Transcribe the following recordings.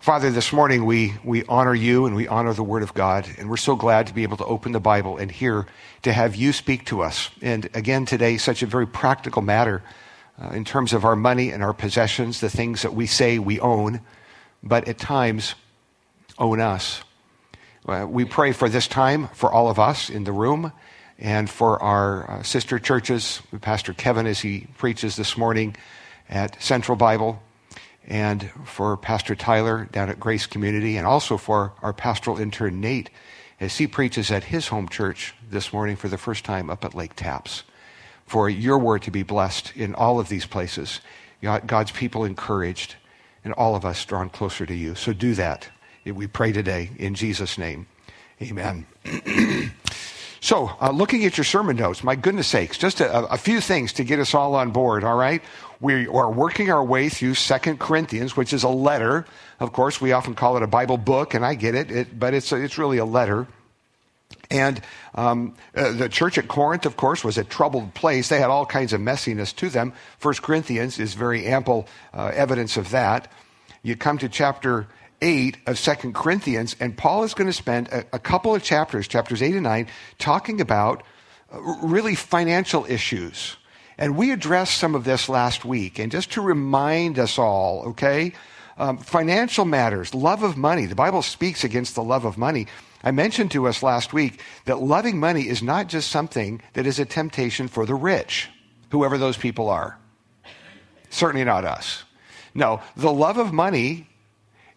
Father, this morning we, we honor you and we honor the Word of God, and we're so glad to be able to open the Bible and hear to have you speak to us. And again, today, such a very practical matter uh, in terms of our money and our possessions, the things that we say we own, but at times own us. Uh, we pray for this time for all of us in the room and for our uh, sister churches, Pastor Kevin as he preaches this morning at Central Bible and for Pastor Tyler down at Grace Community, and also for our pastoral intern Nate as he preaches at his home church this morning for the first time up at Lake Tapps. For your word to be blessed in all of these places, God's people encouraged, and all of us drawn closer to you. So do that. We pray today in Jesus' name. Amen. so, uh, looking at your sermon notes, my goodness sakes, just a, a few things to get us all on board, all right? We are working our way through Second Corinthians, which is a letter. Of course, we often call it a Bible book, and I get it, it but it's, it's really a letter. And um, uh, the church at Corinth, of course, was a troubled place. They had all kinds of messiness to them. First Corinthians is very ample uh, evidence of that. You come to chapter 8 of Second Corinthians, and Paul is going to spend a, a couple of chapters, chapters 8 and 9, talking about uh, really financial issues and we addressed some of this last week. And just to remind us all, okay, um, financial matters, love of money. The Bible speaks against the love of money. I mentioned to us last week that loving money is not just something that is a temptation for the rich, whoever those people are. Certainly not us. No, the love of money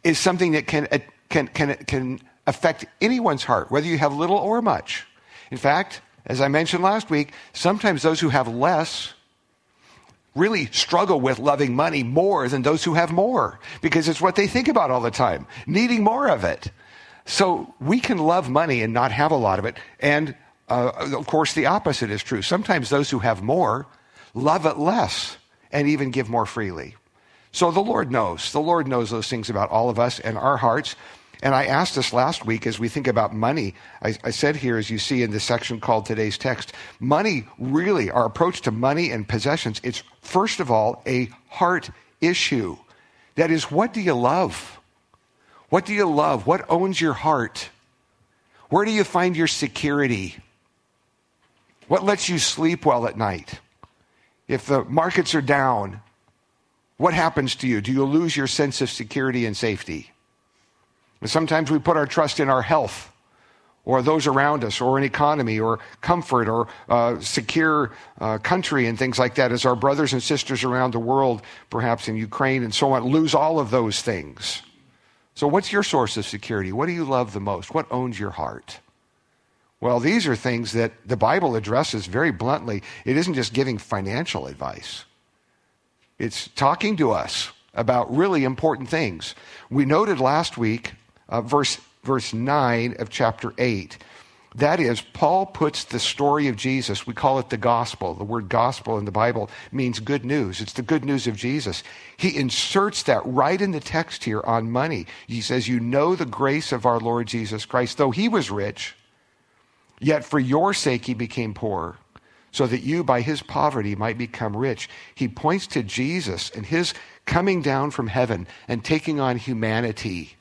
is something that can, uh, can, can, can affect anyone's heart, whether you have little or much. In fact, as I mentioned last week, sometimes those who have less really struggle with loving money more than those who have more because it's what they think about all the time, needing more of it. So we can love money and not have a lot of it. And uh, of course, the opposite is true. Sometimes those who have more love it less and even give more freely. So the Lord knows. The Lord knows those things about all of us and our hearts. And I asked this last week as we think about money. I, I, said here, as you see in the section called today's text, money really, our approach to money and possessions, it's first of all a heart issue. That is, what do you love? What do you love? What owns your heart? Where do you find your security? What lets you sleep well at night? If the markets are down, what happens to you? Do you lose your sense of security and safety? Sometimes we put our trust in our health or those around us or an economy or comfort or uh, secure uh, country and things like that as our brothers and sisters around the world, perhaps in Ukraine and so on, lose all of those things. So, what's your source of security? What do you love the most? What owns your heart? Well, these are things that the Bible addresses very bluntly. It isn't just giving financial advice, it's talking to us about really important things. We noted last week uh, verse, verse 9 of chapter 8. That is, Paul puts the story of Jesus, we call it the gospel. The word gospel in the Bible means good news. It's the good news of Jesus. He inserts that right in the text here on money. He says, You know the grace of our Lord Jesus Christ. Though he was rich, yet for your sake he became poor, so that you by his poverty might become rich. He points to Jesus and his coming down from heaven and taking on humanity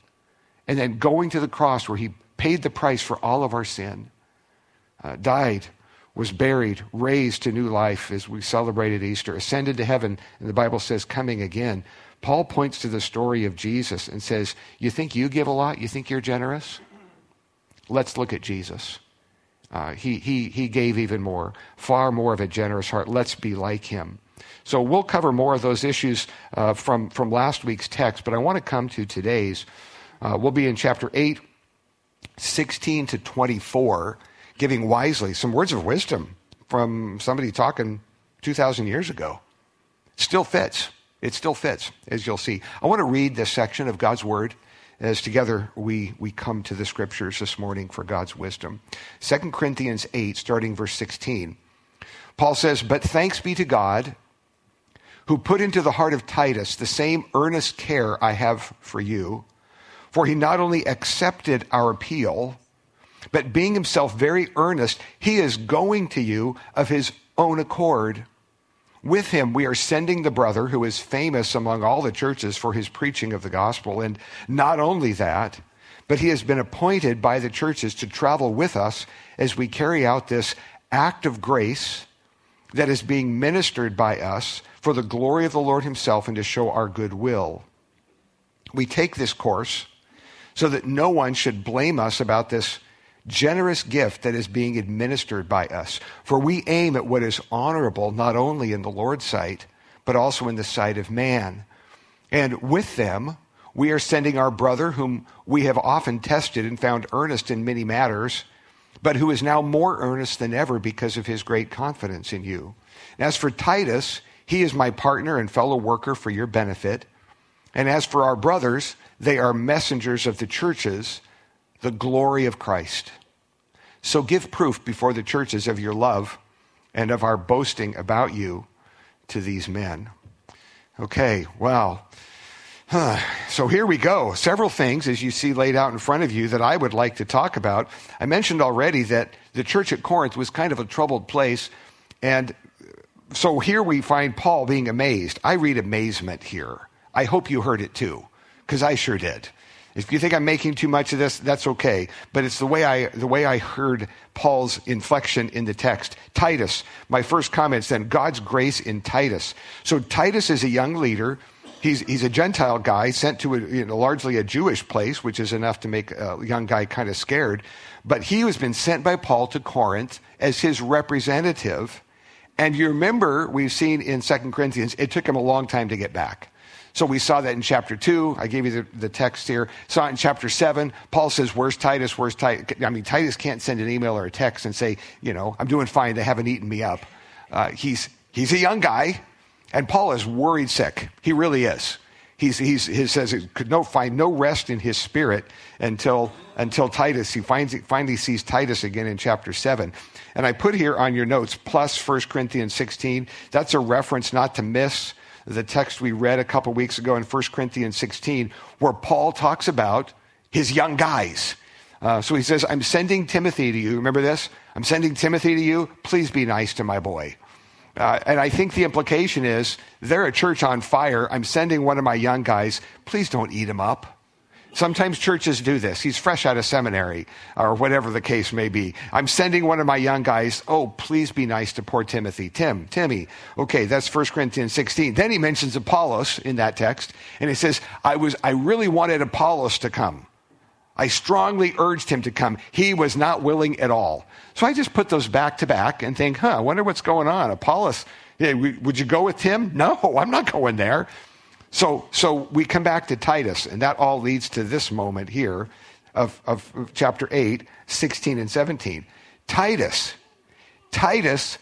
and then going to the cross where he paid the price for all of our sin, uh, died, was buried, raised to new life as we celebrated Easter, ascended to heaven, and the Bible says coming again. Paul points to the story of Jesus and says, You think you give a lot? You think you're generous? Let's look at Jesus. Uh, he, he, he gave even more, far more of a generous heart. Let's be like him. So we'll cover more of those issues uh, from, from last week's text, but I want to come to today's. Uh, we'll be in chapter 8, 16 to 24, giving wisely some words of wisdom from somebody talking 2,000 years ago. still fits. It still fits, as you'll see. I want to read this section of God's Word as together we, we come to the scriptures this morning for God's wisdom. 2 Corinthians 8, starting verse 16. Paul says, But thanks be to God who put into the heart of Titus the same earnest care I have for you for he not only accepted our appeal, but being himself very earnest, he is going to you of his own accord. with him, we are sending the brother who is famous among all the churches for his preaching of the gospel. And not only that, but he has been appointed by the churches to travel with us as we carry out this act of grace that is being ministered by us for the glory of the Lord himself and to show our goodwill. We take this course so that no one should blame us about this generous gift that is being administered by us. For we aim at what is honorable not only in the Lord's sight, but also in the sight of man. And with them, we are sending our brother, whom we have often tested and found earnest in many matters, but who is now more earnest than ever because of his great confidence in you. And as for Titus, he is my partner and fellow worker for your benefit. And as for our brothers, they are messengers of the churches the glory of Christ. So give proof before the churches of your love and of our boasting about you to these men. Okay, well, huh. so here we go. Several things, as you see laid out in front of you, that I would like to talk about. I mentioned already that the church at Corinth was kind of a troubled place, and so here we find Paul being amazed. I read amazement here. I hope you heard it too, because I sure did. If you think I'm making too much of this, that's okay. But it's the way I, the way I heard Paul's inflection in the text. Titus, my first comment is then, God's grace in Titus. So Titus is a young leader. He's, he's a Gentile guy sent to a, you know, largely a Jewish place, which is enough to make a young guy kind of scared. But he has been sent by Paul to Corinth as his representative. And you remember, we've seen in Second Corinthians, it took him a long time to get back. So we saw that in chapter 2. I gave you the, the text here. Saw it in chapter 7. Paul says, Where's Titus? Where's Titus? I mean, Titus can't send an email or a text and say, You know, I'm doing fine. They haven't eaten me up. Uh, he's, he's a young guy, and Paul is worried sick. He really is. He's, he's, he says he could no, find no rest in his spirit until, until Titus. He finds, finally sees Titus again in chapter 7. And I put here on your notes, plus 1 Corinthians 16. That's a reference not to miss the text we read a couple weeks ago in 1 Corinthians 16, where Paul talks about his young guys. Uh, so he says, I'm sending Timothy to you. Remember this? I'm sending Timothy to you. Please be nice to my boy. Uh, and I think the implication is they're a church on fire. I'm sending one of my young guys. Please don't eat him up. Sometimes churches do this. He's fresh out of seminary or whatever the case may be. I'm sending one of my young guys. Oh, please be nice to poor Timothy. Tim, Timmy. Okay, that's 1 Corinthians 16. Then he mentions Apollos in that text and he says, I was, I really wanted Apollos to come. I strongly urged him to come. He was not willing at all. So I just put those back to back and think, huh, I wonder what's going on. Apollos, yeah, would you go with Tim? No, I'm not going there. So, so we come back to Titus, and that all leads to this moment here of, of, of chapter 8, 16 and 17. Titus, Titus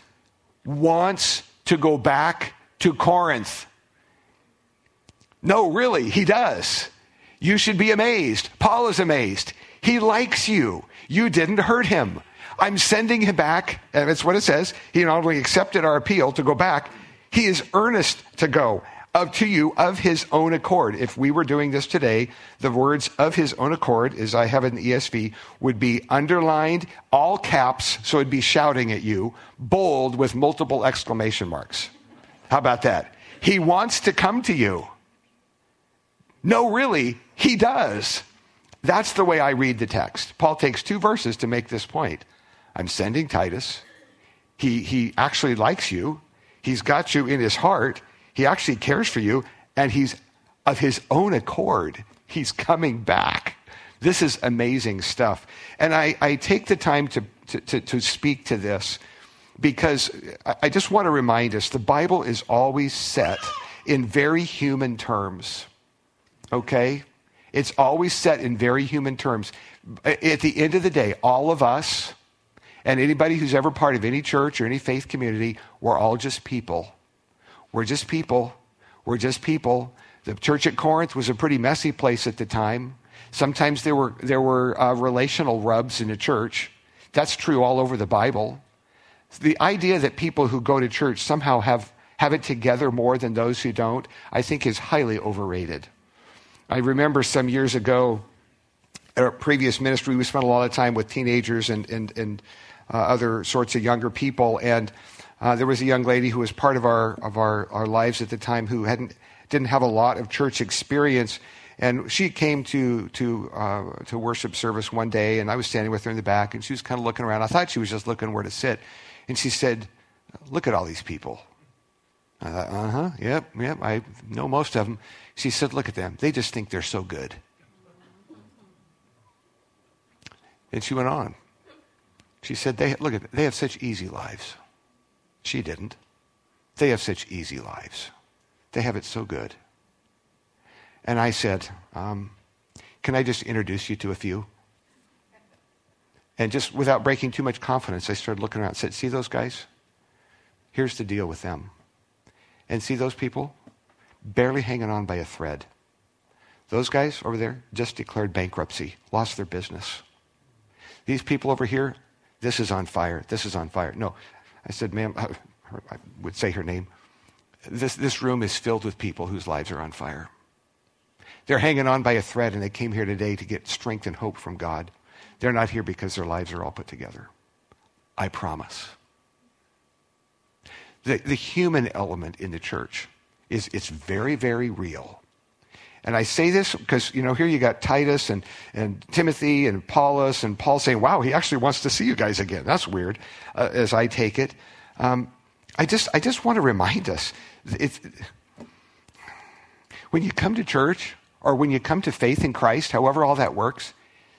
wants to go back to Corinth. No, really, he does. You should be amazed. Paul is amazed. He likes you. You didn't hurt him. I'm sending him back, and it's what it says. He not only accepted our appeal to go back, he is earnest to go of to you of his own accord. If we were doing this today, the words of his own accord, as I have in the ESV, would be underlined, all caps, so it'd be shouting at you, bold with multiple exclamation marks. How about that? He wants to come to you. No, really, he does. That's the way I read the text. Paul takes two verses to make this point. I'm sending Titus. He, he actually likes you. He's got you in his heart he actually cares for you, and he's of his own accord. He's coming back. This is amazing stuff. And I, I take the time to, to, to, to speak to this because I just want to remind us the Bible is always set in very human terms. Okay? It's always set in very human terms. At the end of the day, all of us and anybody who's ever part of any church or any faith community, we're all just people. We're just people. We're just people. The church at Corinth was a pretty messy place at the time. Sometimes there were, there were uh, relational rubs in the church. That's true all over the Bible. The idea that people who go to church somehow have, have it together more than those who don't, I think is highly overrated. I remember some years ago, at our previous ministry, we spent a lot of time with teenagers and, and, and uh, other sorts of younger people. And Uh, there was a young lady who was part of our of our, our lives at the time who hadn't didn't have a lot of church experience, and she came to to uh, to worship service one day, and I was standing with her in the back, and she was kind of looking around. I thought she was just looking where to sit, and she said, "Look at all these people." I thought, "Uh huh, yep, yep, I know most of them." She said, "Look at them. They just think they're so good." And she went on. She said, they, look at they have such easy lives. She didn't. They have such easy lives. They have it so good. And I said, um, Can I just introduce you to a few? And just without breaking too much confidence, I started looking around and said, See those guys? Here's the deal with them. And see those people? Barely hanging on by a thread. Those guys over there just declared bankruptcy, lost their business. These people over here, this is on fire. This is on fire. No. I said, ma'am, I would say her name. This, this room is filled with people whose lives are on fire. They're hanging on by a thread, and they came here today to get strength and hope from God. They're not here because their lives are all put together. I promise. The, the human element in the church is it's very, very real. And I say this because, you know, here you got Titus and, and Timothy and Apollos and Paul saying, wow, he actually wants to see you guys again. That's weird, uh, as I take it. Um, I, just, I just want to remind us when you come to church or when you come to faith in Christ, however all that works,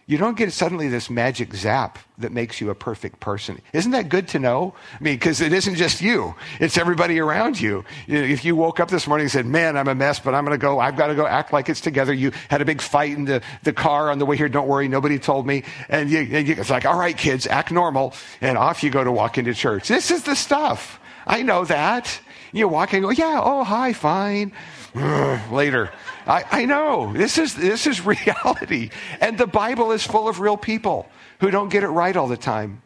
you don't get suddenly this magic zap that makes you a perfect person. Isn't that good to know? I mean, because it isn't just you, it's everybody around you. If you woke up this morning and said, Man, I'm a mess, but I'm going to go, I've got to go act like it's together. You had a big fight in the, the car on the way here, don't worry, nobody told me. And, you, and you, it's like, All right, kids, act normal. And off you go to walk into church. This is the stuff. I know that. You walk and go, Yeah, oh, hi, fine. Later. I, I know. This is, this is reality. And the Bible is full of real people who don't get it right all the time.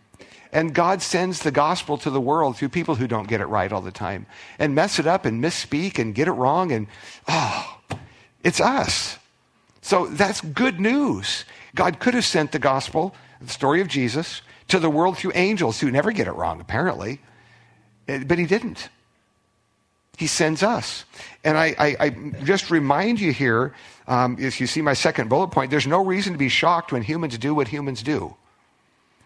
And God sends the gospel to the world through people who don't get it right all the time and mess it up and misspeak and get it wrong. And, oh, it's us. So that's good news. God could have sent the gospel, the story of Jesus, to the world through angels who never get it wrong, apparently. Eh, but he didn't. He sends us. And I, I, I just remind you here, um, if you see my second bullet point, there's no reason to be shocked when humans do what humans do.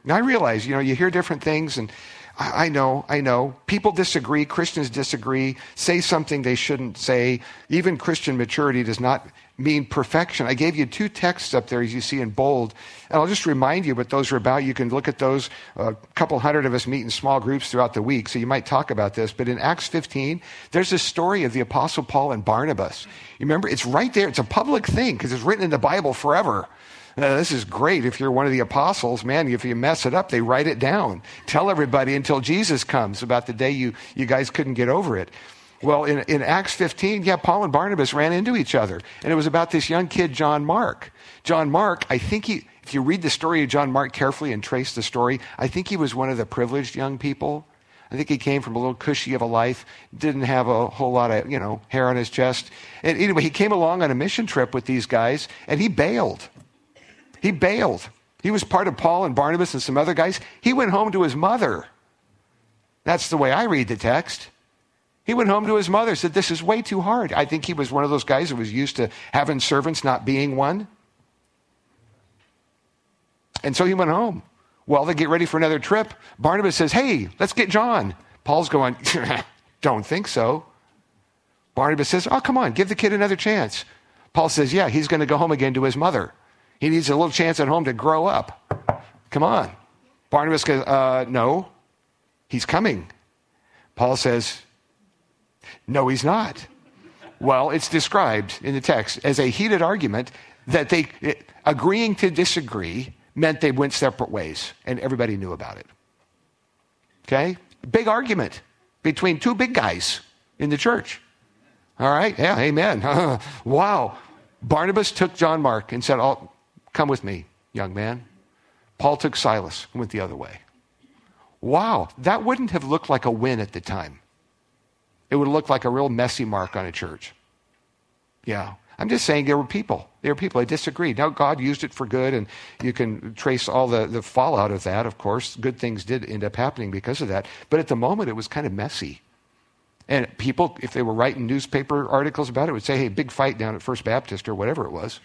Now, I realize, you know, you hear different things, and I, I know, I know. People disagree, Christians disagree, say something they shouldn't say. Even Christian maturity does not mean perfection. I gave you two texts up there, as you see in bold, and I'll just remind you what those are about. You can look at those. A couple hundred of us meet in small groups throughout the week, so you might talk about this. But in Acts 15, there's a story of the Apostle Paul and Barnabas. You remember? It's right there. It's a public thing because it's written in the Bible forever. Uh, this is great if you're one of the apostles. Man, if you mess it up, they write it down. Tell everybody until Jesus comes about the day you, you guys couldn't get over it. Well, in, in Acts 15, yeah, Paul and Barnabas ran into each other. And it was about this young kid, John Mark. John Mark, I think he, if you read the story of John Mark carefully and trace the story, I think he was one of the privileged young people. I think he came from a little cushy of a life, didn't have a whole lot of, you know, hair on his chest. And anyway, he came along on a mission trip with these guys and he bailed. He bailed. He was part of Paul and Barnabas and some other guys. He went home to his mother. That's the way I read the text. He went home to his mother, said, This is way too hard. I think he was one of those guys that was used to having servants not being one. And so he went home. Well, they get ready for another trip. Barnabas says, Hey, let's get John. Paul's going, Don't think so. Barnabas says, Oh, come on, give the kid another chance. Paul says, Yeah, he's going to go home again to his mother. He needs a little chance at home to grow up. Come on. Barnabas goes, uh, No, he's coming. Paul says, no, he's not. Well, it's described in the text as a heated argument that they, agreeing to disagree, meant they went separate ways, and everybody knew about it. Okay? Big argument between two big guys in the church. All right? Yeah, amen. wow. Barnabas took John Mark and said, oh, Come with me, young man. Paul took Silas and went the other way. Wow, that wouldn't have looked like a win at the time. It would look like a real messy mark on a church. Yeah. I'm just saying there were people. There were people. I disagreed. Now, God used it for good, and you can trace all the, the fallout of that, of course. Good things did end up happening because of that. But at the moment, it was kind of messy. And people, if they were writing newspaper articles about it, would say, hey, big fight down at First Baptist or whatever it was.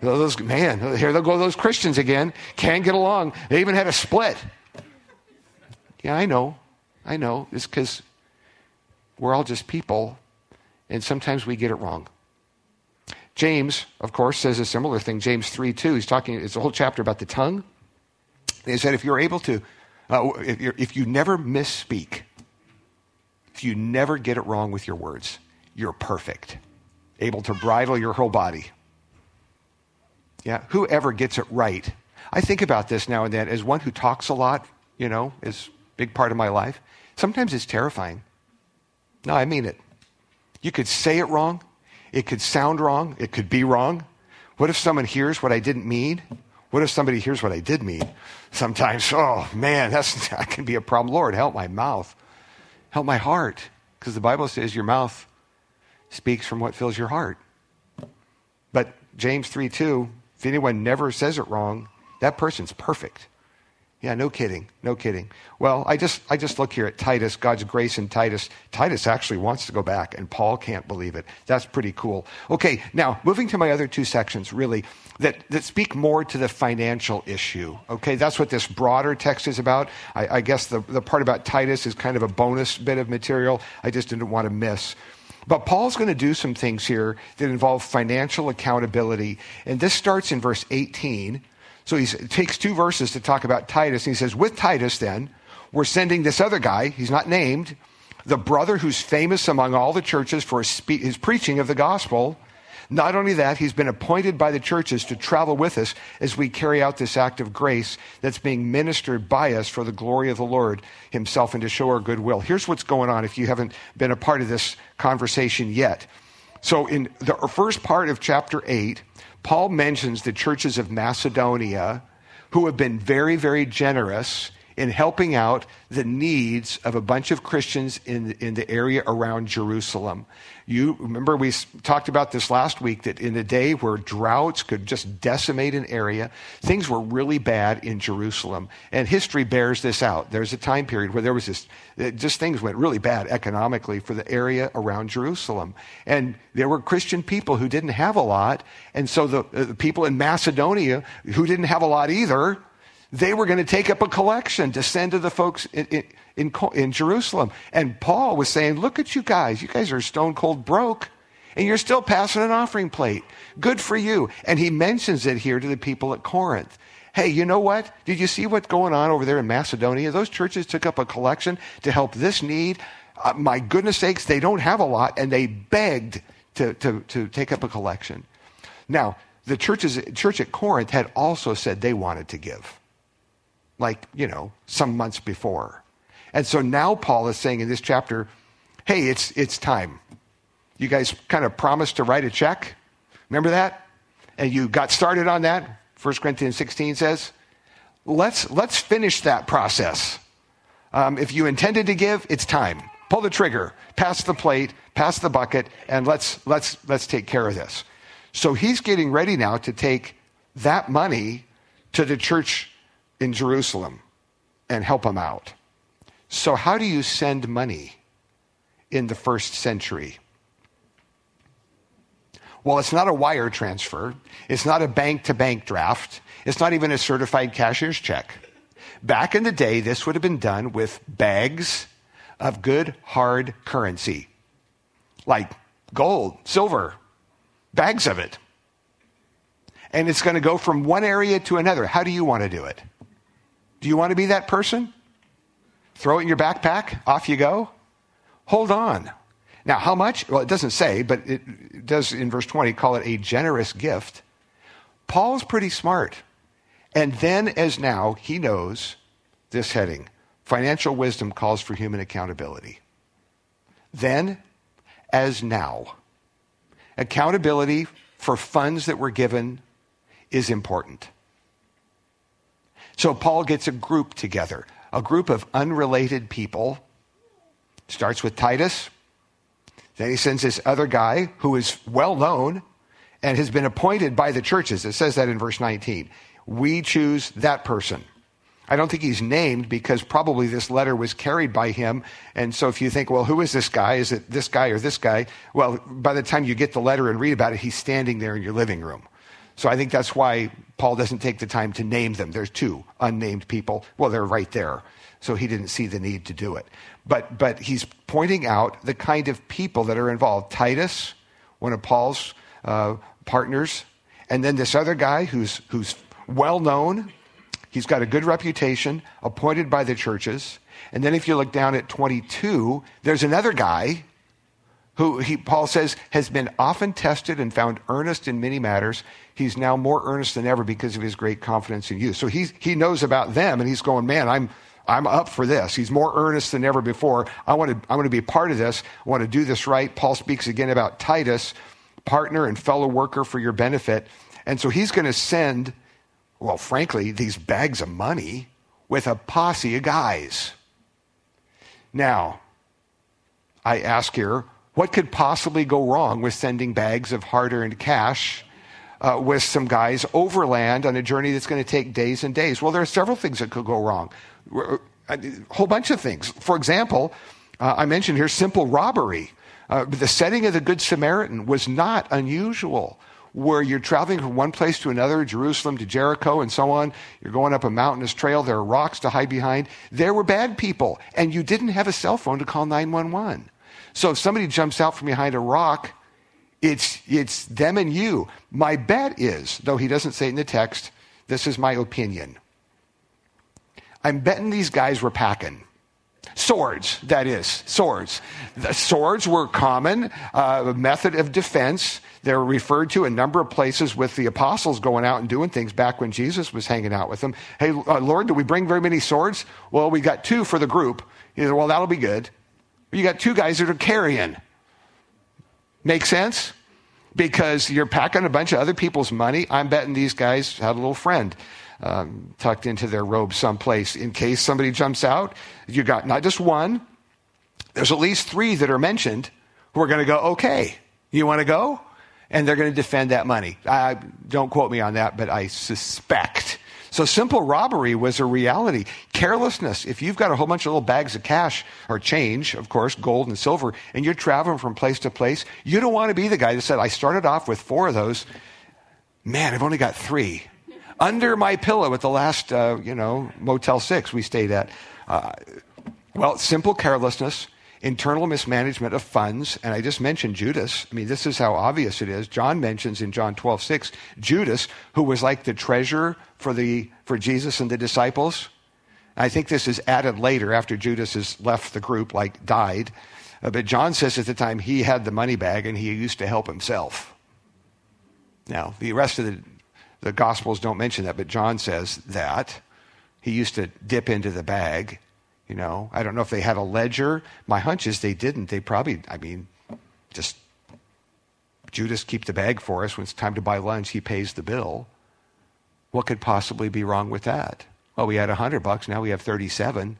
Those, man, here they go those Christians again. Can't get along. They even had a split. Yeah, I know. I know. It's because we're all just people, and sometimes we get it wrong. James, of course, says a similar thing. James 3 2, he's talking, it's a whole chapter about the tongue. He said, if you're able to, uh, if, if you never misspeak, if you never get it wrong with your words, you're perfect, able to bridle your whole body. Yeah, whoever gets it right. I think about this now and then as one who talks a lot, you know, is a big part of my life. Sometimes it's terrifying. No, I mean it. You could say it wrong, it could sound wrong. It could be wrong. What if someone hears what I didn't mean? What if somebody hears what I did mean? Sometimes, oh man, that's, that can be a problem. Lord, help my mouth. Help my heart. Because the Bible says your mouth speaks from what fills your heart. But James 3 2, if anyone never says it wrong, that person's perfect. Yeah, no kidding. No kidding. Well, I just, I just look here at Titus, God's grace in Titus. Titus actually wants to go back, and Paul can't believe it. That's pretty cool. Okay, now, moving to my other two sections, really, that, that speak more to the financial issue. Okay, that's what this broader text is about. I, I guess the, the part about Titus is kind of a bonus bit of material I just didn't want to miss. But Paul's going to do some things here that involve financial accountability. And this starts in verse 18 so he takes two verses to talk about Titus. And he says, With Titus, then, we're sending this other guy, he's not named, the brother who's famous among all the churches for his, spe- his preaching of the gospel. Not only that, he's been appointed by the churches to travel with us as we carry out this act of grace that's being ministered by us for the glory of the Lord himself and to show our goodwill. Here's what's going on if you haven't been a part of this conversation yet. So, in the first part of chapter 8, Paul mentions the churches of Macedonia who have been very, very generous in helping out the needs of a bunch of Christians in, in the area around Jerusalem. You remember we talked about this last week that in a day where droughts could just decimate an area, things were really bad in Jerusalem. And history bears this out. There's a time period where there was this, just things went really bad economically for the area around Jerusalem. And there were Christian people who didn't have a lot. And so the, uh, the people in Macedonia who didn't have a lot either, they were going to take up a collection to send to the folks in, in, in, Jerusalem. And Paul was saying, Look at you guys. You guys are stone cold broke, and you're still passing an offering plate. Good for you. And he mentions it here to the people at Corinth. Hey, you know what? Did you see what's going on over there in Macedonia? Those churches took up a collection to help this need. Uh, my goodness sakes, they don't have a lot, and they begged to, to, to take up a collection. Now, the churches, church at Corinth had also said they wanted to give, like, you know, some months before. And so now Paul is saying in this chapter, hey, it's, it's time. You guys kind of promised to write a check. Remember that? And you got started on that. 1 Corinthians 16 says, let's, let's finish that process. Um, if you intended to give, it's time. Pull the trigger, pass the plate, pass the bucket, and let's, let's, let's take care of this. So he's getting ready now to take that money to the church in Jerusalem and help them out. So, how do you send money in the first century? Well, it's not a wire transfer. It's not a bank to bank draft. It's not even a certified cashier's check. Back in the day, this would have been done with bags of good hard currency, like gold, silver, bags of it. And it's going to go from one area to another. How do you want to do it? Do you want to be that person? Throw it in your backpack, off you go. Hold on. Now, how much? Well, it doesn't say, but it does in verse 20 call it a generous gift. Paul's pretty smart. And then, as now, he knows this heading financial wisdom calls for human accountability. Then, as now, accountability for funds that were given is important. So Paul gets a group together a group of unrelated people. Starts with Titus. Then he sends this other guy who is well known and has been appointed by the churches. It says that in verse 19. We choose that person. I don't think he's named because probably this letter was carried by him. And so if you think, well, who is this guy? Is it this guy or this guy? Well, by the time you get the letter and read about it, he's standing there in your living room. So I think that's why Paul doesn't take the time to name them. There's two unnamed people. Well, they're right there. So he didn't see the need to do it. But, but he's pointing out the kind of people that are involved. Titus, one of Paul's uh, partners, and then this other guy who's, who's well known. He's got a good reputation, appointed by the churches. And then if you look down at 22, there's another guy who he, Paul says has been often tested and found earnest in many matters. He's now more earnest than ever because of his great confidence in you. So he, he knows about them and he's going, man, I'm, I'm up for this. He's more earnest than ever before. I want to, I want to be a part of this. I want to do this right. Paul speaks again about Titus, partner and fellow worker for your benefit. And so he's going to send, well, frankly, these bags of money with a posse of guys. Now, I ask here, what could possibly go wrong with sending bags of hard earned cash uh, with some guys overland on a journey that's going to take days and days? Well, there are several things that could go wrong a whole bunch of things. For example, uh, I mentioned here simple robbery. Uh, the setting of the Good Samaritan was not unusual, where you're traveling from one place to another, Jerusalem to Jericho and so on. You're going up a mountainous trail. There are rocks to hide behind. There were bad people, and you didn't have a cell phone to call 911. So if somebody jumps out from behind a rock, it's, it's them and you. My bet is, though he doesn't say it in the text, this is my opinion I'm betting these guys were packing. Swords, that is, swords. The swords were common uh, method of defense. They're referred to a number of places with the apostles going out and doing things back when Jesus was hanging out with them. Hey, uh, Lord, do we bring very many swords? Well, we got two for the group. Well, that'll be good. You got two guys that are carrying. Make sense? Because you're packing a bunch of other people's money. I'm betting these guys had a little friend um, tucked into their robe someplace in case somebody jumps out. You got not just one, there's at least three that are mentioned who are going to go, okay, you want to go? And they're going to defend that money. I, don't quote me on that, but I suspect. So simple robbery was a reality. Carelessness. If you've got a whole bunch of little bags of cash or change, of course, gold and silver, and you're traveling from place to place, you don't want to be the guy that said, I started off with four of those. Man, I've only got three under my pillow at the last, uh, you know, Motel 6 we stayed at. Uh, well, simple carelessness, internal mismanagement of funds, and I just mentioned Judas. I mean, this is how obvious it is. John mentions in John 12, 6, Judas, who was like the treasurer for, the, for Jesus and the disciples. I think this is added later after Judas has left the group, like died. Uh, but John says at the time he had the money bag and he used to help himself. Now, the rest of the the Gospels don't mention that, but John says that. He used to dip into the bag. You know, I don't know if they had a ledger. My hunch is they didn't. They probably, I mean, just Judas keep the bag for us. When it's time to buy lunch, he pays the bill. What could possibly be wrong with that? Well, we had a hundred bucks. Now we have thirty-seven.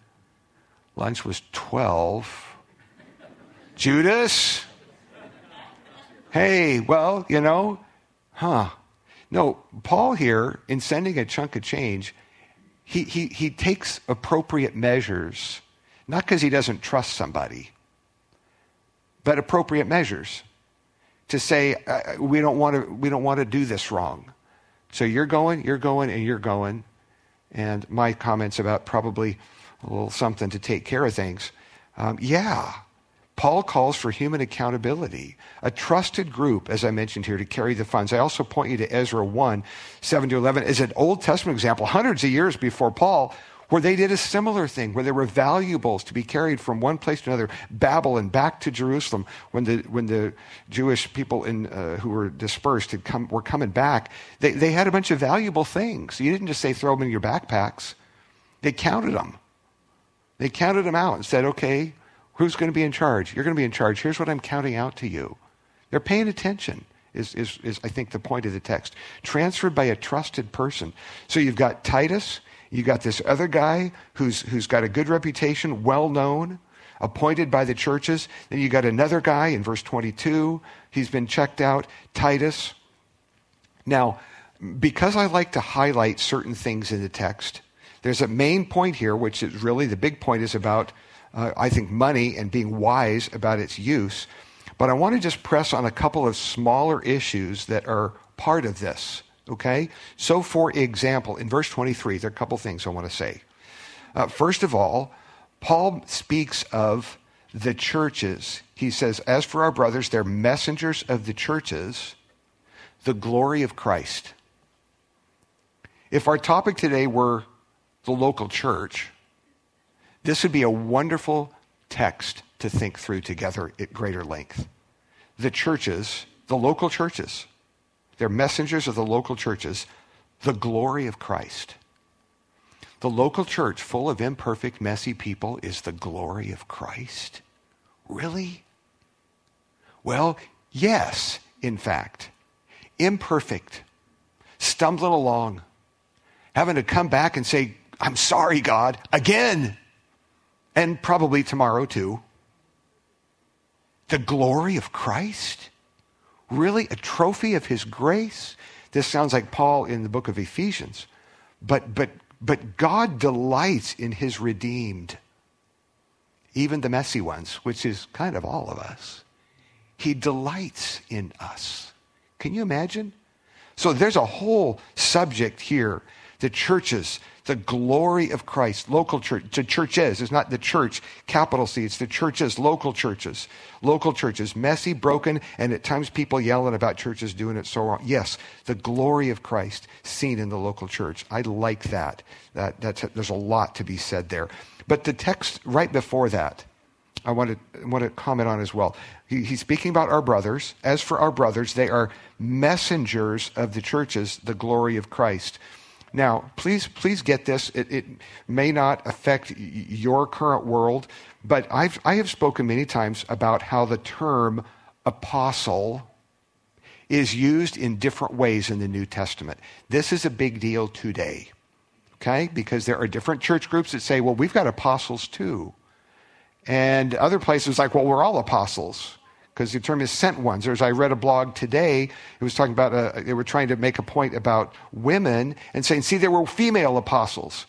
Lunch was twelve. Judas. Hey, well, you know, huh? No, Paul here, in sending a chunk of change, he, he, he takes appropriate measures, not because he doesn't trust somebody, but appropriate measures to say, uh, we, don't want to, we don't want to do this wrong. So you're going, you're going, and you're going. And my comments about probably a little something to take care of things. Um, yeah, Paul calls for human accountability, a trusted group, as I mentioned here, to carry the funds. I also point you to Ezra 1, 7 to 11, as an Old Testament example, hundreds of years before Paul, where they did a similar thing, where there were valuables to be carried from one place to another, Babylon, back to Jerusalem, when the, when the Jewish people in, uh, who were dispersed had come, were coming back. They, they had a bunch of valuable things. You didn't just say throw them in your backpacks. They counted them. They counted them out and said, okay, Who's going to be in charge? You're going to be in charge. Here's what I'm counting out to you. They're paying attention, is, is, is I think the point of the text. Transferred by a trusted person. So you've got Titus, you've got this other guy who's, who's got a good reputation, well known, appointed by the churches. Then you got another guy in verse 22. He's been checked out, Titus. Now, because I like to highlight certain things in the text, there's a main point here, which is really the big point is about, uh, I think, money and being wise about its use. But I want to just press on a couple of smaller issues that are part of this. Okay? So, for example, in verse 23, there are a couple things I want to say. Uh, first of all, Paul speaks of the churches. He says, As for our brothers, they're messengers of the churches, the glory of Christ. If our topic today were the local church, this would be a wonderful text to think through together at greater length. The churches, the local churches, they're messengers of the local churches, the glory of Christ. The local church, full of imperfect, messy people, is the glory of Christ. Really? Well, yes, in fact. Imperfect, stumbling along, having to come back and say, I'm sorry, God, again, and probably tomorrow too. The glory of Christ? Really? A trophy of his grace? This sounds like Paul in the book of Ephesians. But, but, but God delights in his redeemed, even the messy ones, which is kind of all of us. He delights in us. Can you imagine? So there's a whole subject here. The churches the glory of Christ. Local church, the churches. It's not the church, capital C. It's the churches, local churches. Local churches, messy, broken, and at times people yelling about churches doing it so wrong. Yes, the glory of Christ seen in the local church. I like that. that that's, there's a lot to be said there. But the text right before that, I want to, want to comment on as well. He, he's speaking about our brothers. As for our brothers, they are messengers of the churches, the glory of Christ. Now, please, please get this. It, it may not affect your current world, but I've, I have spoken many times about how the term apostle is used in different ways in the New Testament. This is a big deal today, okay? Because there are different church groups that say, well, we've got apostles too. And other places like, well, we're all apostles because the term is sent ones. or As I read a blog today, it was talking about, uh, they were trying to make a point about women and saying, see, there were female apostles.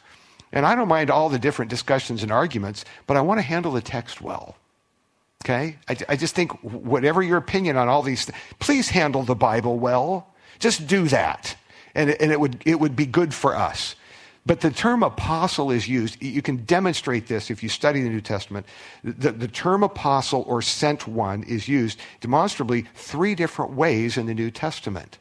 And I don't mind all the different discussions and arguments, but I want to handle the text well. Okay? I, I just think, whatever your opinion on all these, th- please handle the Bible well. Just do that. And, and it, would, it would be good for us. But the term apostle is used. You can demonstrate this if you study the New Testament. The, the, term apostle or sent one is used demonstrably three different ways in the New Testament.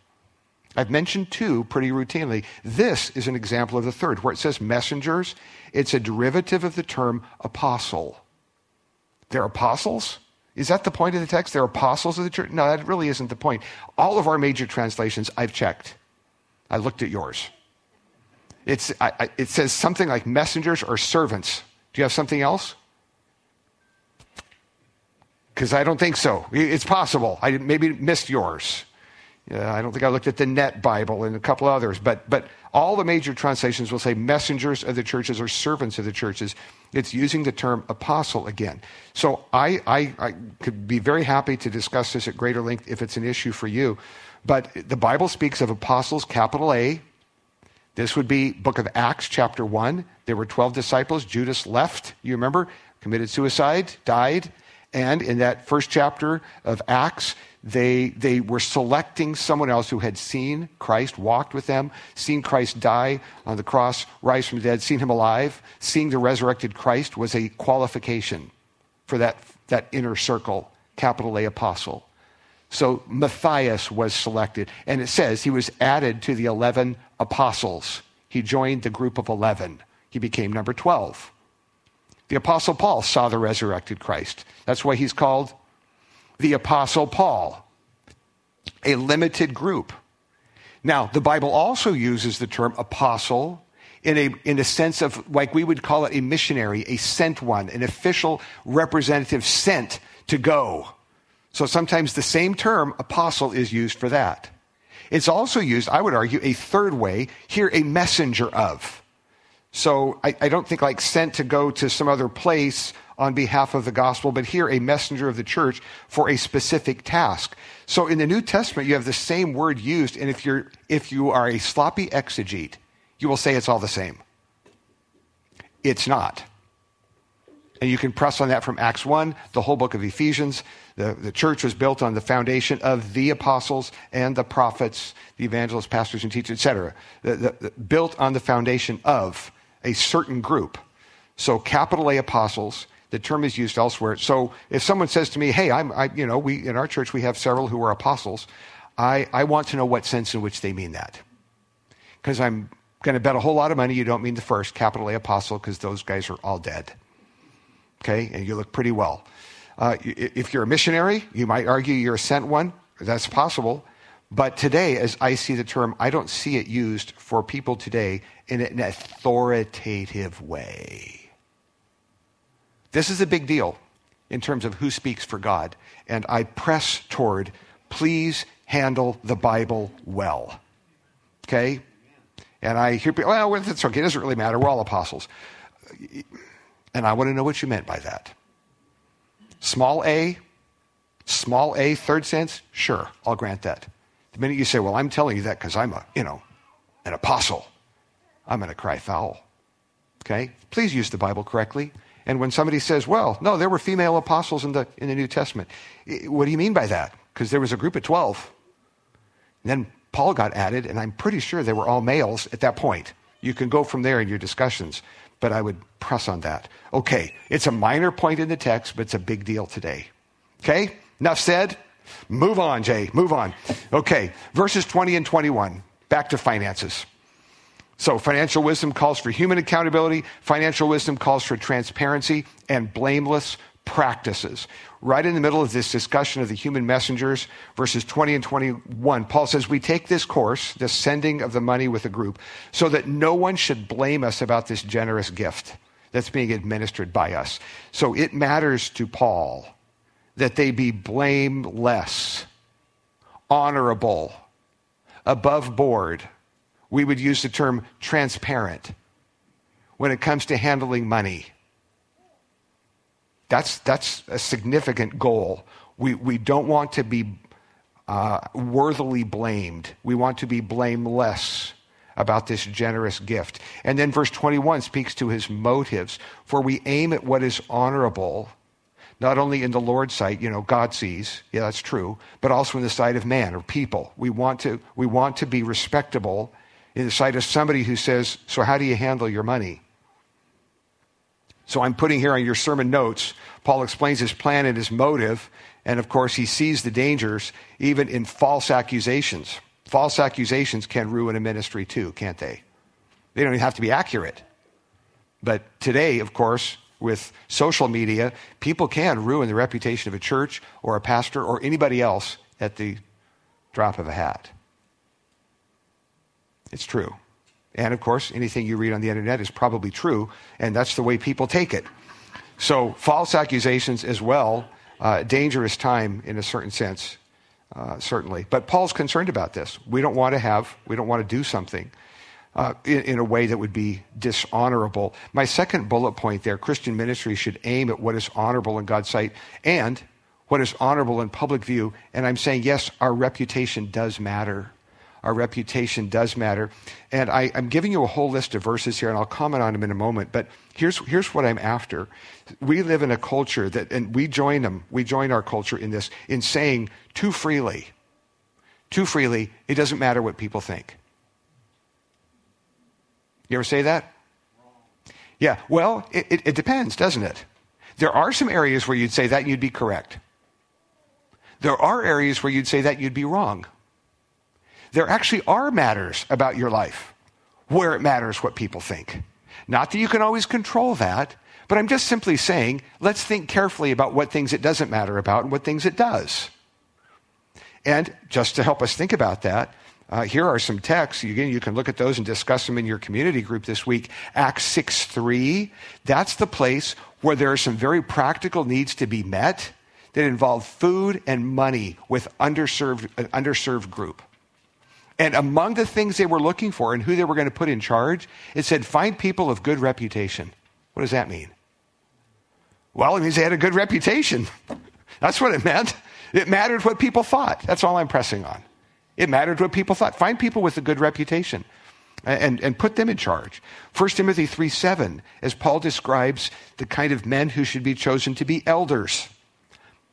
I've mentioned two pretty routinely. This is an example of the third, where it says messengers. It's a derivative of the term apostle. They're apostles? Is that the point of the text? They're apostles of the church? No, that really isn't the point. All of our major translations, I've checked. I looked at yours. It's, I, I, it says something like messengers or servants. Do you have something else? Because I don't think so. It's possible. I maybe missed yours. I don't think I looked at the Net Bible and a couple others, but, but all the major translations will say messengers of the churches or servants of the churches. It's using the term apostle again. So I, I, I could be very happy to discuss this at greater length if it's an issue for you. But the Bible speaks of apostles, capital A, this would be book of Acts, chapter 1. There were 12 disciples. Judas left, you remember, committed suicide, died. And in that first chapter of Acts, they, they were selecting someone else who had seen Christ, walked with them, seen Christ die on the cross, rise from the dead, seen him alive. Seeing the resurrected Christ was a qualification for that, that inner circle, capital A apostle. So Matthias was selected. And it says he was added to the 11 apostles. He joined the group of 11. He became number 12. The apostle Paul saw the resurrected Christ. That's why he's called the apostle Paul. A limited group. Now, the Bible also uses the term apostle in a, in a sense of, like we would call it a missionary, a sent one, an official representative sent to go. So sometimes the same term, apostle, is used for that. It's also used, I would argue, a third way, here, a messenger of. So I, I, don't think like sent to go to some other place on behalf of the gospel, but here a messenger of the church for a specific task. So in the New Testament, you have the same word used, and if, you're, if you are a sloppy exegete, you will say it's all the same. It's not. And you can press on that from Acts 1, the whole book of Ephesians. The, the church was built on the foundation of the apostles and the prophets, the evangelists, pastors, and teachers, etc. Built on the foundation of a certain group. So, capital A apostles, the term is used elsewhere. So, if someone says to me, hey, I'm, I, you know, we, in our church we have several who are apostles, I, I want to know what sense in which they mean that. Because I'm going to bet a whole lot of money you don't mean the first, capital A apostle, because those guys are all dead okay, and you look pretty well. Uh, if you're a missionary, you might argue you're a sent one. That's possible. But today, as I see the term, I don't see it used for people today in an authoritative way. This is a big deal in terms of who speaks for God. And I press toward please handle the Bible well. Okay? And I hear people, well, okay. It doesn't really matter. We're all apostles. And I want to know what you meant by that. Small a, small a, third sense, sure, I'll grant that. The minute you say, well, I'm telling you that because I'm a, you know, an apostle, I'm going to cry foul. Okay? Please use the Bible correctly. And when somebody says, well, no, there were female apostles in the, in the New Testament, what do you mean by that? Because there was a group of 12. And then Paul got added, and I'm pretty sure they were all males at that point. You can go from there in your discussions but I would press on that. Okay, it's a minor point in the text, but it's a big deal today. Okay, enough said. Move on, Jay, move on. Okay, verses 20 and 21, back to finances. So, financial wisdom calls for human accountability, financial wisdom calls for transparency and blameless practices. Right in the middle of this discussion of the human messengers, verses 20 and 21, Paul says, We take this course, the sending of the money with a group, so that no one should blame us about this generous gift that's being administered by us. So it matters to Paul that they be blameless, honorable, above board. We would use the term transparent when it comes to handling money that's, that's a significant goal. We, we don't want to be uh, worthily blamed. We want to be blameless about this generous gift. And then verse 21 speaks to his motives. For we aim at what is honorable, not only in the Lord's sight, you know, God sees, yeah, that's true, but also in the sight of man or people. We want to, we want to be respectable in the sight of somebody who says, So, how do you handle your money? So I'm putting here on your sermon notes, Paul explains his plan and his motive. And of course, he sees the dangers even in false accusations. False accusations can ruin a ministry too, can't they? They don't even have to be accurate. But today, of course, with social media, people can ruin the reputation of a church or a pastor or anybody else at the drop of a hat. It's true. And of course, anything you read on the internet is probably true, and that's the way people take it. So, false accusations as well, uh, dangerous time in a certain sense, uh, certainly. But Paul's concerned about this. We don't want to have, we don't want to do something uh, in, in, a way that would be dishonorable. My second bullet point there Christian ministry should aim at what is honorable in God's sight and what is honorable in public view. And I'm saying, yes, our reputation does matter. Our reputation does matter. And I, am giving you a whole list of verses here, and I'll comment on them in a moment. But here's, here's what I'm after. We live in a culture that, and we join them, we join our culture in this, in saying too freely, too freely, it doesn't matter what people think. You ever say that? Yeah, well, it, it, it depends, doesn't it? There are some areas where you'd say that and you'd be correct. There are areas where you'd say that you'd be wrong there actually are matters about your life where it matters what people think. Not that you can always control that, but I'm just simply saying let's think carefully about what things it doesn't matter about and what things it does. And just to help us think about that, uh, here are some texts. Again, you can look at those and discuss them in your community group this week. Acts 6 3, that's the place where there are some very practical needs to be met that involve food and money with underserved, an underserved group. And among the things they were looking for and who they were going to put in charge, it said, find people of good reputation. What does that mean? Well, it means they had a good reputation. That's what it meant. It mattered what people thought. That's all I'm pressing on. It mattered what people thought. Find people with a good reputation and, and put them in charge. 1 Timothy 3 7, as Paul describes the kind of men who should be chosen to be elders.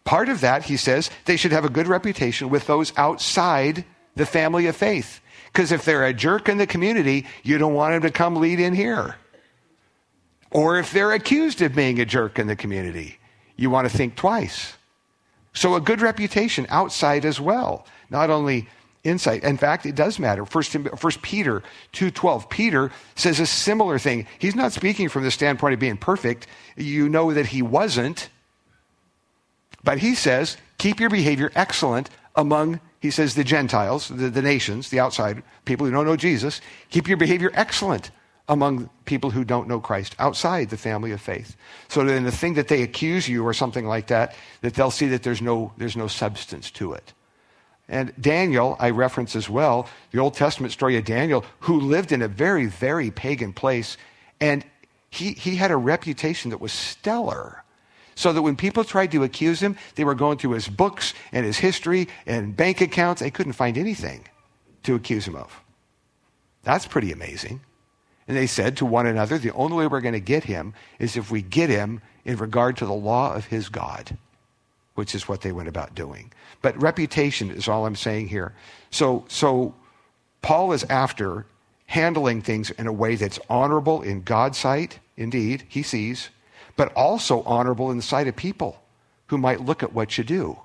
Part of that, he says, they should have a good reputation with those outside the family of faith. Because if they're a jerk in the community, you don't want them to come lead in here. Or if they're accused of being a jerk in the community, you want to think twice. So a good reputation outside as well, not only insight. In fact, it does matter. First, First Peter 2.12. Peter says a similar thing. He's not speaking from the standpoint of being perfect. You know that he wasn't. But he says, keep your behavior excellent among, he says, the Gentiles, the, the nations, the outside people who don't know Jesus. Keep your behavior excellent among people who don't know Christ outside the family of faith. So then the thing that they accuse you or something like that, that they'll see that there's no, there's no substance to it. And Daniel, I reference as well, the Old Testament story of Daniel, who lived in a very, very pagan place. And he, he had a reputation that was stellar. So that when people tried to accuse him, they were going through his books and his history and bank accounts. They couldn't find anything to accuse him of. That's pretty amazing. And they said to one another, the only way we're going to get him is if we get him in regard to the law of his God, which is what they went about doing. But reputation is all I'm saying here. So, so Paul is after handling things in a way that's honorable in God's sight, indeed, he sees, but also honorable in the sight of people who might look at what you do.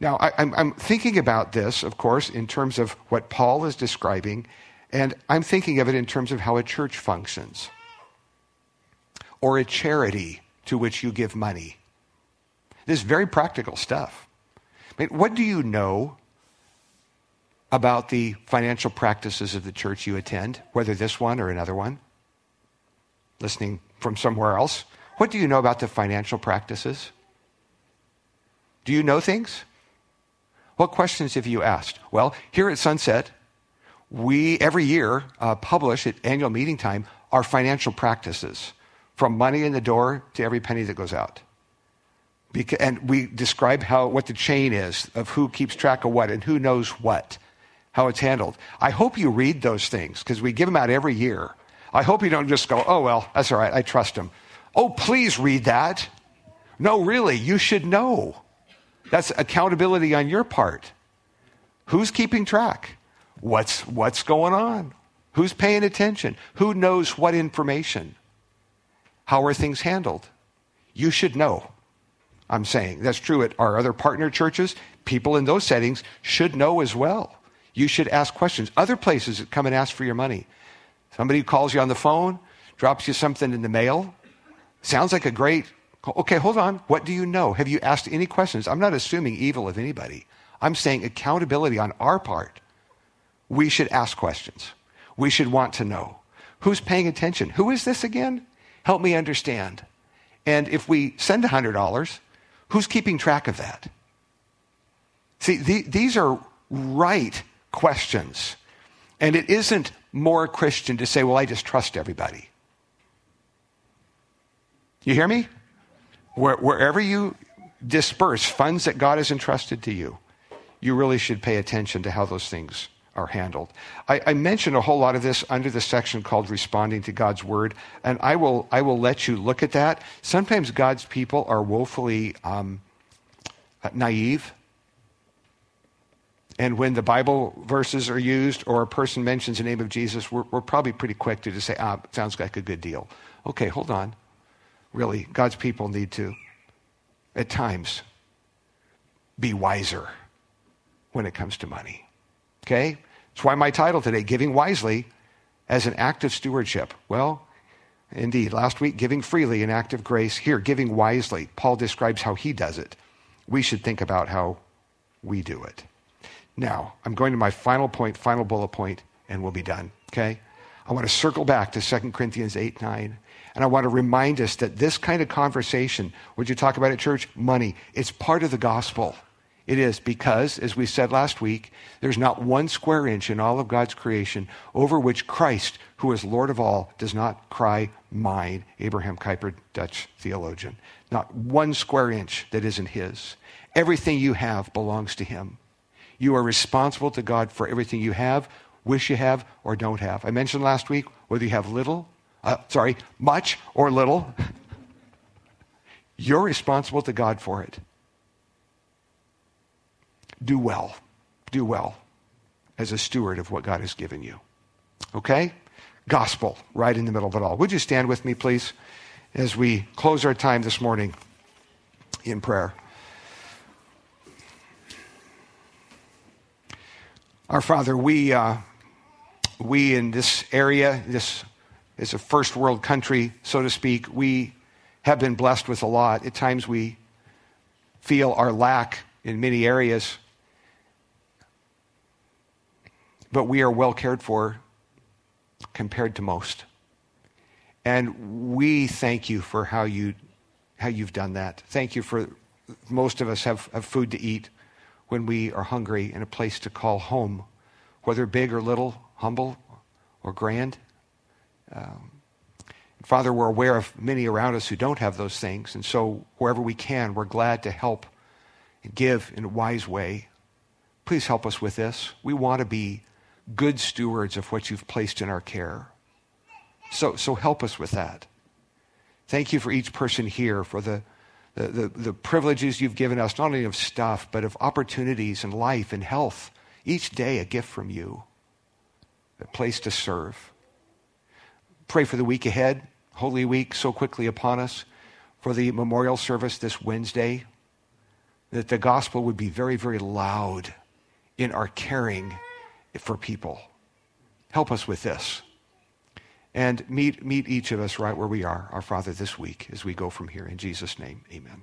Now, I, am thinking about this, of course, in terms of what Paul is describing and I'm thinking of it in terms of how a church functions or a charity to which you give money. This is very practical stuff. I mean, what do you know about the financial practices of the church you attend, whether this one or another one? Listening from somewhere else. What do you know about the financial practices? Do you know things? What questions have you asked? Well, here at Sunset, we every year uh, publish at annual meeting time our financial practices from money in the door to every penny that goes out because, and we describe how what the chain is of who keeps track of what and who knows what how it's handled i hope you read those things because we give them out every year i hope you don't just go oh well that's all right i trust them oh please read that no really you should know that's accountability on your part who's keeping track What's, what's going on? Who's paying attention? Who knows what information? How are things handled? You should know. I'm saying that's true at our other partner churches. People in those settings should know as well. You should ask questions. Other places that come and ask for your money. Somebody calls you on the phone, drops you something in the mail. Sounds like a great, okay, hold on. What do you know? Have you asked any questions? I'm not assuming evil of anybody. I'm saying accountability on our part we should ask questions. We should want to know. Who's paying attention? Who is this again? Help me understand. And if we send $100, who's keeping track of that? See, the, these are right questions. And it isn't more Christian to say, well, I just trust everybody. You hear me? Where, wherever you disperse funds that God has entrusted to you, you really should pay attention to how those things are handled. I, I mentioned a whole lot of this under the section called responding to God's word, and I will, I will let you look at that. Sometimes God's people are woefully um, naive. And when the Bible verses are used or a person mentions the name of Jesus, we're, we're probably pretty quick to just say, ah, sounds like a good deal. Okay, hold on. Really, God's people need to, at times, be wiser when it comes to money. Okay? That's why my title today, Giving Wisely as an Act of Stewardship. Well, indeed, last week, giving freely, an act of grace. Here, giving wisely. Paul describes how he does it. We should think about how we do it. Now, I'm going to my final point, final bullet point, and we'll be done. Okay? I want to circle back to 2 Corinthians 8 9. And I want to remind us that this kind of conversation, would you talk about at church? Money. It's part of the gospel. It is because, as we said last week, there's not one square inch in all of God's creation over which Christ, who is Lord of all, does not cry, Mine. Abraham Kuyper, Dutch theologian. Not one square inch that isn't his. Everything you have belongs to him. You are responsible to God for everything you have, wish you have, or don't have. I mentioned last week whether you have little, uh, sorry, much or little, you're responsible to God for it do well. Do well as a steward of what God has given you. Okay? Gospel, right in the middle of it all. Would you stand with me, please, as we close our time this morning in prayer? Our Father, we, uh, we in this area, this is a first world country, so to speak, we have been blessed with a lot. At times we feel our lack in many areas. but we are well cared for compared to most. And we thank you for how, you, how you've done that. Thank you for most of us have, have food to eat when we are hungry and a place to call home, whether big or little, humble or grand. Um, Father, we're aware of many around us who don't have those things. And so, wherever we can, we're glad to help and give in a wise way. Please help us with this. We want to be good stewards of what you've placed in our care. So, so help us with that. Thank you for each person here, for the, the, the, the, privileges you've given us, not only of stuff, but of opportunities and life and health. Each day, a gift from you, a place to serve. Pray for the week ahead, Holy Week so quickly upon us, for the memorial service this Wednesday, that the gospel would be very, very loud in our caring for people. Help us with this. And meet, meet each of us right where we are, our Father, this week as we go from here. In Jesus' name, amen.